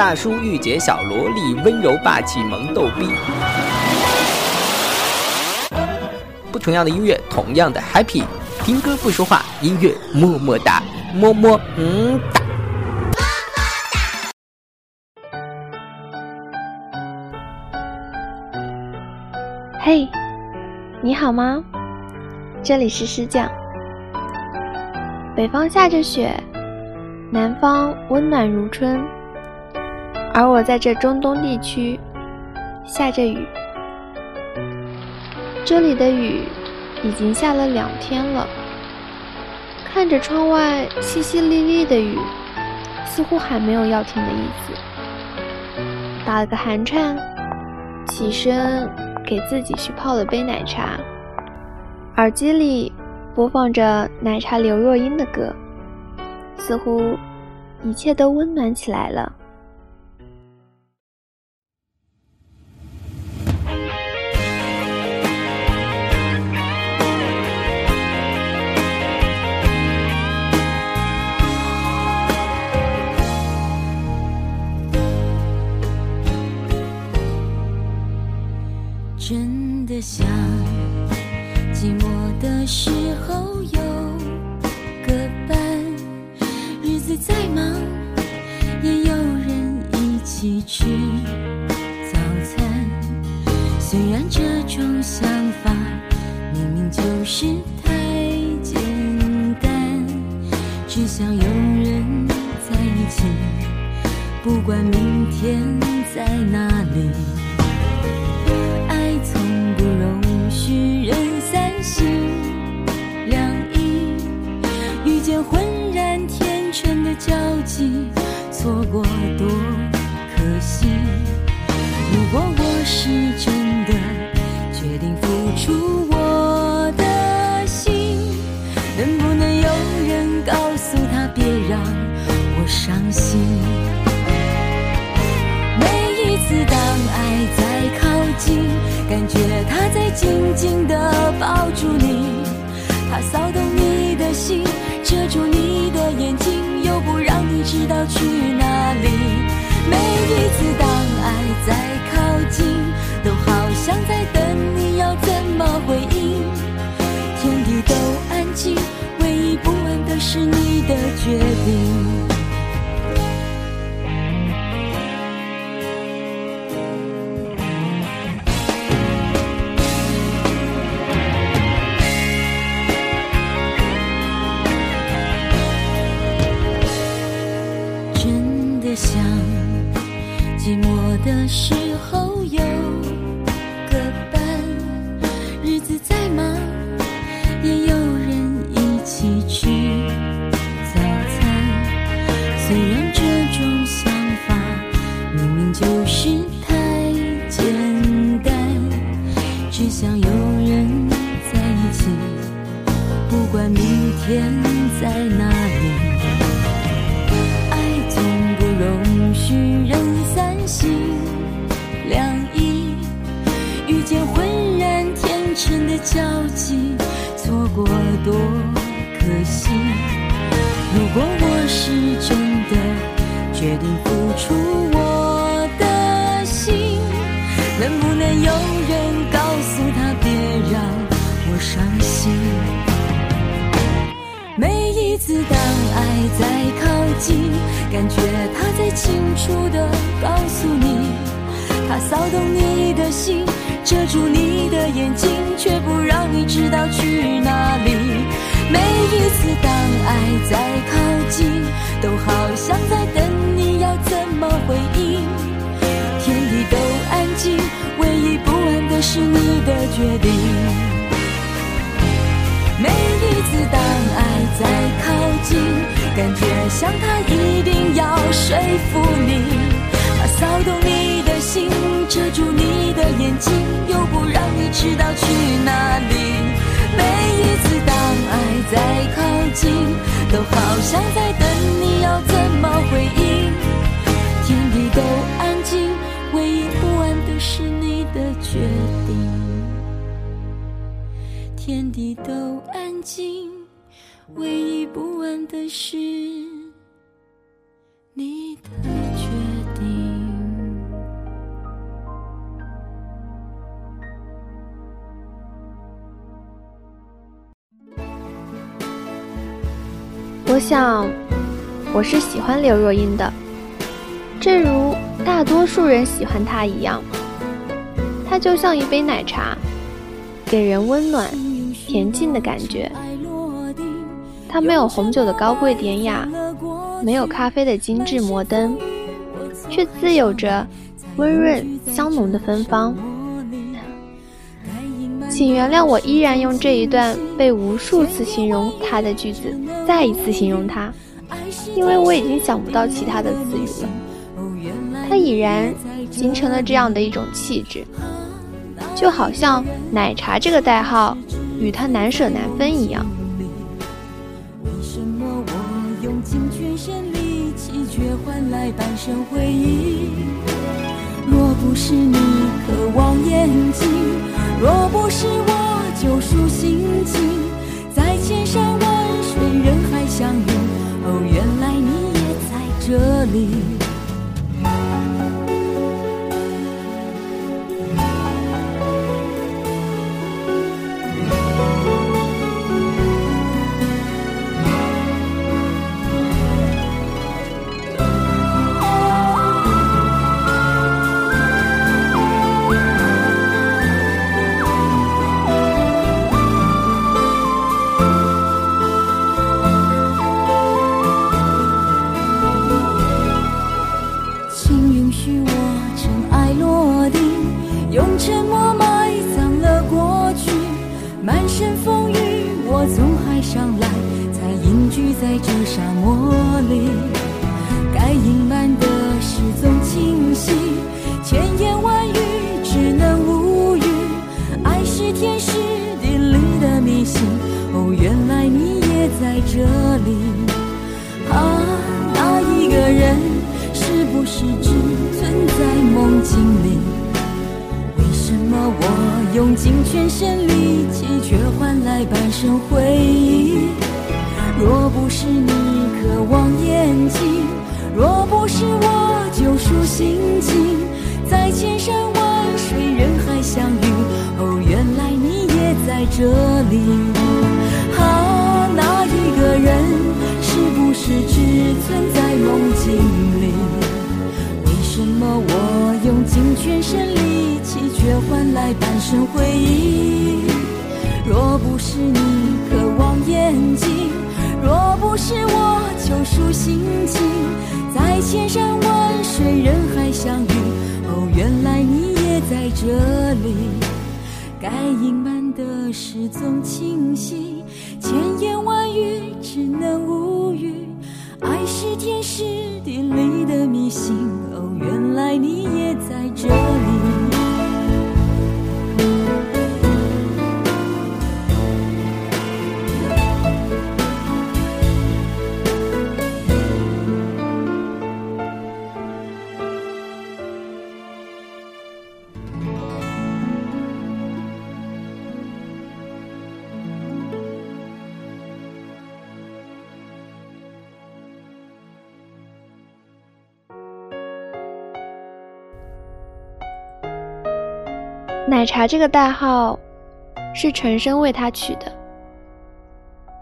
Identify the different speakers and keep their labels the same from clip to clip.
Speaker 1: 大叔御姐小萝莉，温柔霸气萌逗逼。不同样的音乐，同样的 happy。听歌不说话，音乐么么哒，么么嗯哒。
Speaker 2: 嘿，你好吗？这里是诗酱。北方下着雪，南方温暖如春，而我在这中东地区下着雨。这里的雨已经下了两天了，看着窗外淅淅沥沥的雨，似乎还没有要停的意思。打了个寒颤，起身给自己去泡了杯奶茶，耳机里播放着奶茶刘若英的歌，似乎一切都温暖起来了。
Speaker 3: 知道去哪里。每一次当爱在靠近，都好像在等你要怎么回应。天地都安静，唯一不安的是你的决定。时候能不能有人告诉他别让我伤心？每一次当爱在靠近，感觉他在清楚的告诉你，他骚动你的心。遮住你的眼睛，却不让你知道去哪里。每一次当爱在靠近，都好像在等你要怎么回应。天地都安静，唯一不安的是你的决定。每一次当爱在靠近，感觉像他一定要说服你。他骚动你的心，遮住你的眼睛，又不让你知道去哪里。每一次当爱在靠近，都好像在都安静，唯一不安的是你的。我
Speaker 2: 想，我是喜欢刘若英的，正如大多数人喜欢她一样，她就像一杯奶茶，给人温暖，恬静的感觉。它没有红酒的高贵典雅，没有咖啡的精致摩登，却自有着温润香浓的芬芳。请原谅我依然用这一段被无数次形容他的句子再一次形容他，因为我已经想不到其他的词语了。他已然形成了这样的一种气质，就好像奶茶这个代号与他难舍难分一样。
Speaker 3: 为什么我用尽全身力气，却换来半生回忆？若不是你渴望眼睛。若不是我救赎心情，在千山万水人海相遇，哦，原来你也在这里。在这里。啊，那一个人是不是只存在梦境里？为什么我用尽全身力气，却换来半生回忆？若不是你渴望眼睛，若不是我救赎心情，在千山万水人海相遇，哦，原来你也在这里。是只存在梦境里？为什么我用尽全身力气，却换来半生回忆？若不是你渴望眼睛，若不是我救赎心情，在千山万水人海相遇，哦，原来你也在这里。该隐瞒的事总清晰，千言万语只能无语。爱是天时地利的迷信，哦，原来你也在这里。
Speaker 2: 奶茶这个代号是陈升为他取的。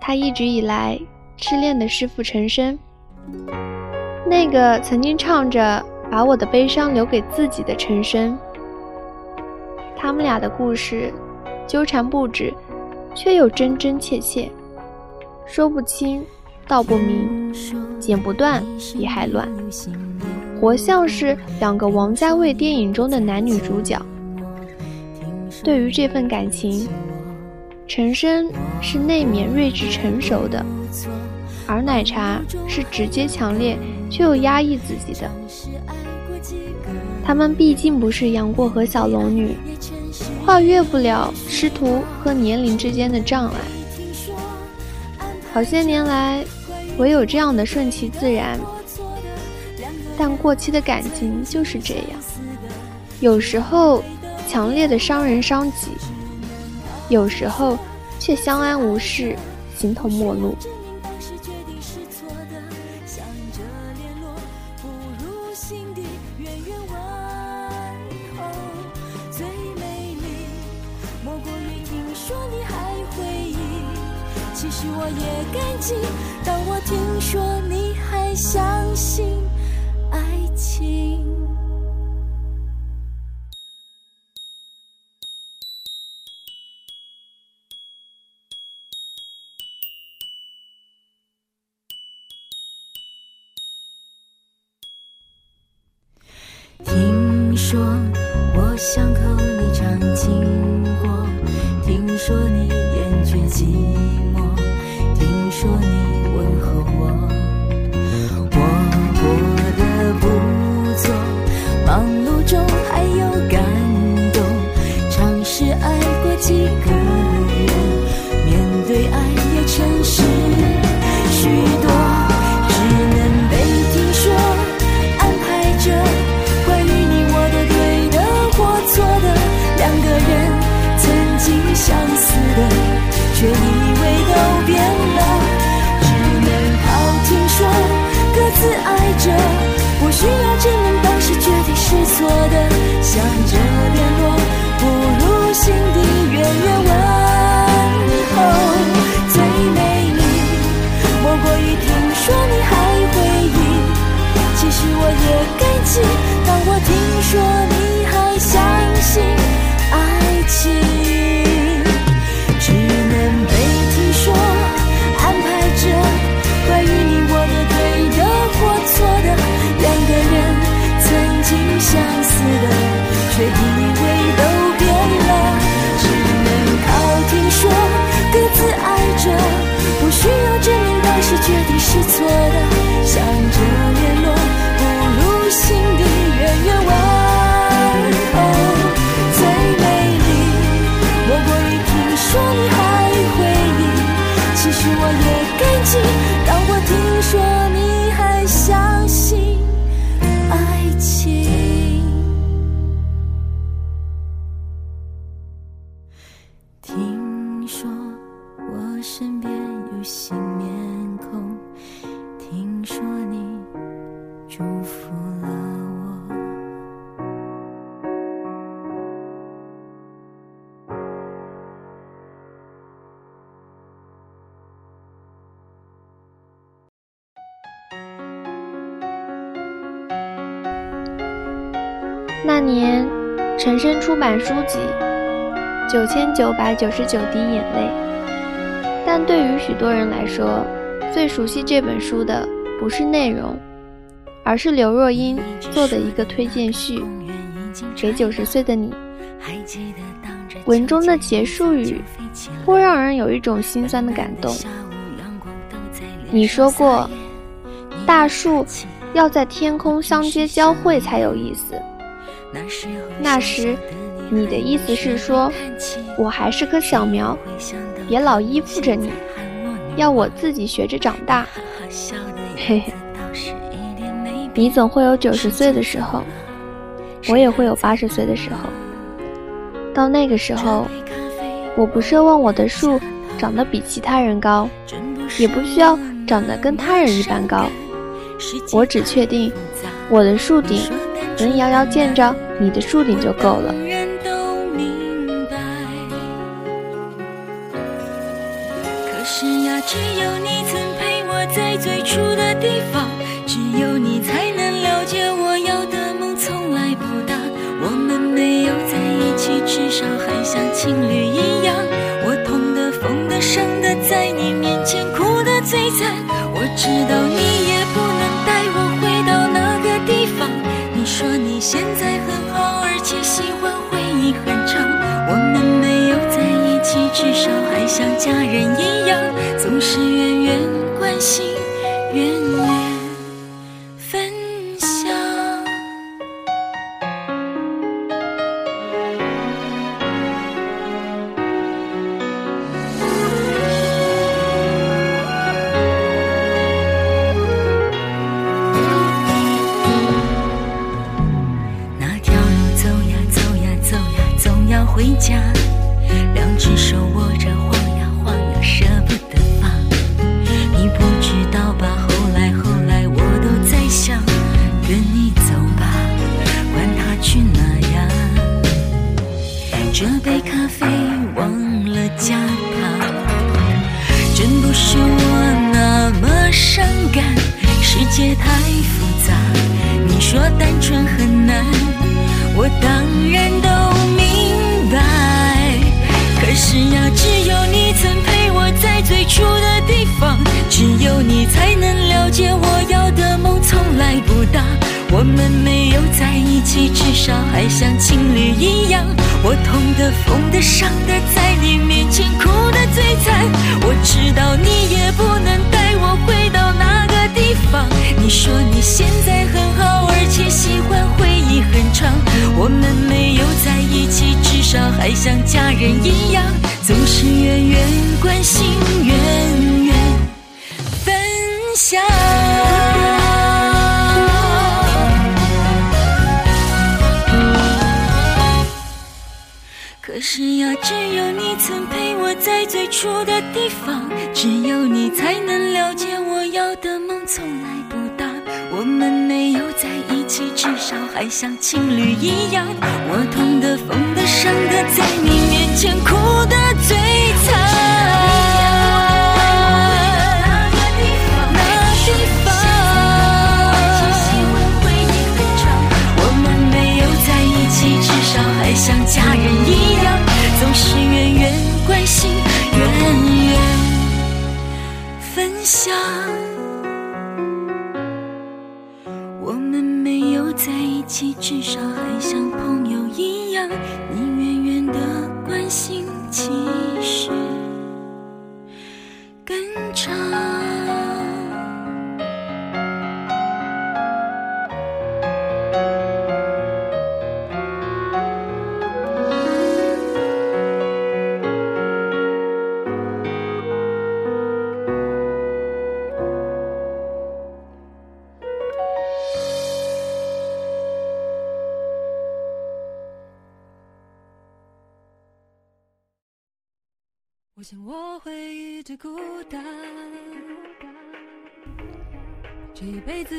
Speaker 2: 他一直以来痴恋的师傅陈升，那个曾经唱着“把我的悲伤留给自己的”陈升。他们俩的故事纠缠不止，却又真真切切，说不清道不明，剪不断理还乱，活像是两个王家卫电影中的男女主角。对于这份感情，陈深是内敛、睿智、成熟的，而奶茶是直接、强烈却又压抑自己的。他们毕竟不是杨过和小龙女，跨越不了师徒和年龄之间的障碍。好些年来，唯有这样的顺其自然。但过期的感情就是这样，有时候。强烈的伤人伤己，有时候却相安无事，形同陌路。
Speaker 3: 听说我想和你常经过，听说你厌倦寂寞，
Speaker 2: 那年，陈升出版书籍《九千九百九十九滴眼泪》，但对于许多人来说，最熟悉这本书的不是内容，而是刘若英做的一个推荐序，给九十岁的你。文中的结束语，颇让人有一种心酸的感动。你说过，大树要在天空相接交汇才有意思。那时，你的意思是说，我还是棵小苗，别老依附着你，要我自己学着长大。嘿嘿，你总会有九十岁的时候，我也会有八十岁的时候。到那个时候，我不奢望我的树长得比其他人高，也不需要长得跟他人一般高。我只确定，我的树顶能遥遥见着你的树顶就够了。
Speaker 3: 可是呀，只有你曾陪我在最初的地方，只有你才能了解我要的梦从来不大。我们没有在一起，至少还像情侣一样。我痛的、疯的、伤的，在你面前哭得最惨。我知道你也不能带我回到那个地方。你说你现在很好，而且喜欢回忆很长。我们没有在一起，至少还像家人一样，总是远说单纯很难，我当然都明白。可是呀，只有你曾陪我在最初的地方，只有你才能了解我要的梦从来不大。我们没有在一起，至少还像情侣一样。我痛的、疯的、伤的，在你面前哭的最惨。我知道你也不能带我回到那个地方。你说你现在很好，欢回忆很长。我们没有在一起，至少还像家人一样，总是远远关心，远远分享。可是呀，只有你曾陪我在最初的地方，只有你才能了解我要的梦从来。我们没有在一起，至少还像情侣一样。我痛的、疯的、伤的，在你面前哭的最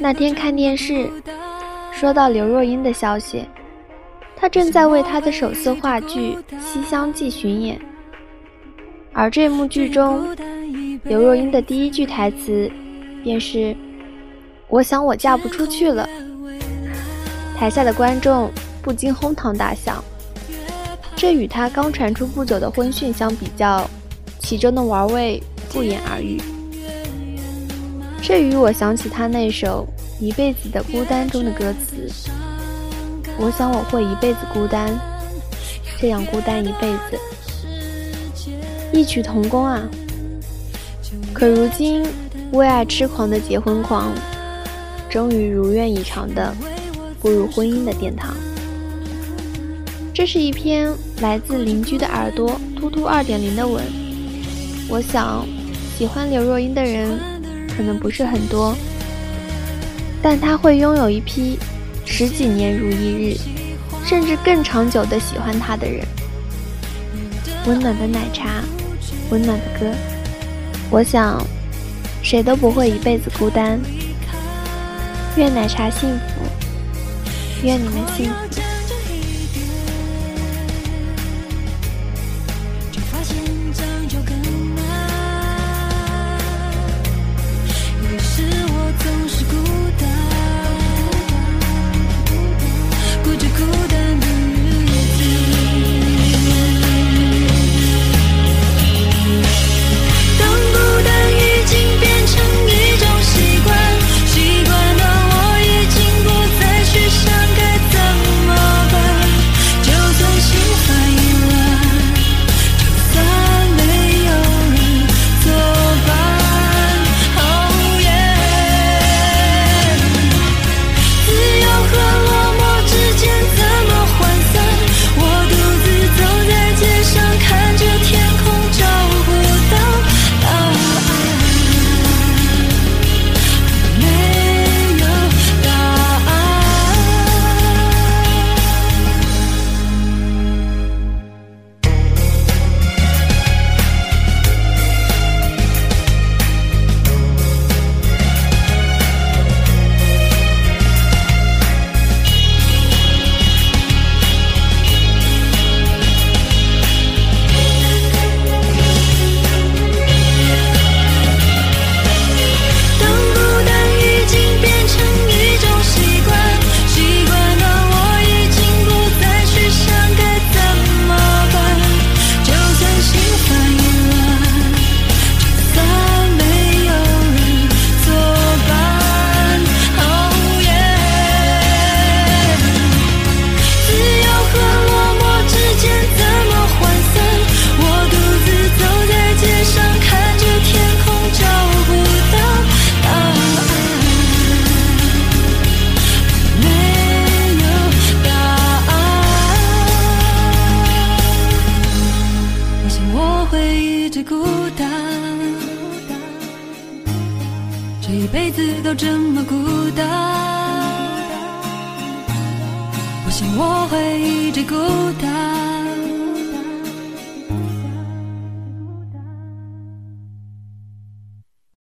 Speaker 2: 那天看电视，说到刘若英的消息，她正在为她的首次话剧《西厢记》巡演，而这幕剧中，刘若英的第一句台词便是“我想我嫁不出去了”。台下的观众不禁哄堂大笑，这与她刚传出不久的婚讯相比较。其中的玩味不言而喻，这与我想起他那首《一辈子的孤单》中的歌词：“我想我会一辈子孤单，这样孤单一辈子。”异曲同工啊！可如今为爱痴狂的结婚狂，终于如愿以偿的步入婚姻的殿堂。这是一篇来自邻居的耳朵突突二点零的文。我想，喜欢刘若英的人可能不是很多，但她会拥有一批十几年如一日，甚至更长久的喜欢她的人。温暖的奶茶，温暖的歌，我想，谁都不会一辈子孤单。愿奶茶幸福，愿你们幸福。
Speaker 3: 孤单。